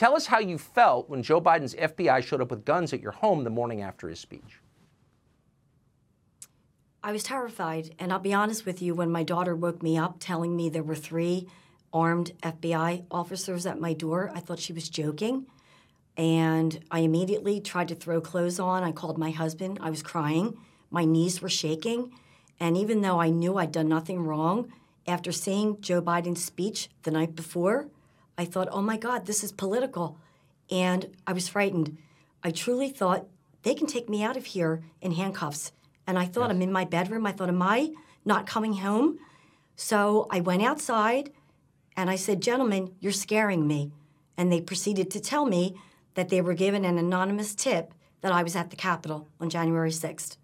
Tell us how you felt when Joe Biden's FBI showed up with guns at your home the morning after his speech. I was terrified. And I'll be honest with you, when my daughter woke me up telling me there were three armed FBI officers at my door, I thought she was joking. And I immediately tried to throw clothes on. I called my husband. I was crying. My knees were shaking. And even though I knew I'd done nothing wrong, after seeing Joe Biden's speech the night before, I thought, oh my God, this is political. And I was frightened. I truly thought they can take me out of here in handcuffs. And I thought, yes. I'm in my bedroom. I thought, am I not coming home? So I went outside and I said, gentlemen, you're scaring me. And they proceeded to tell me that they were given an anonymous tip that I was at the Capitol on January 6th.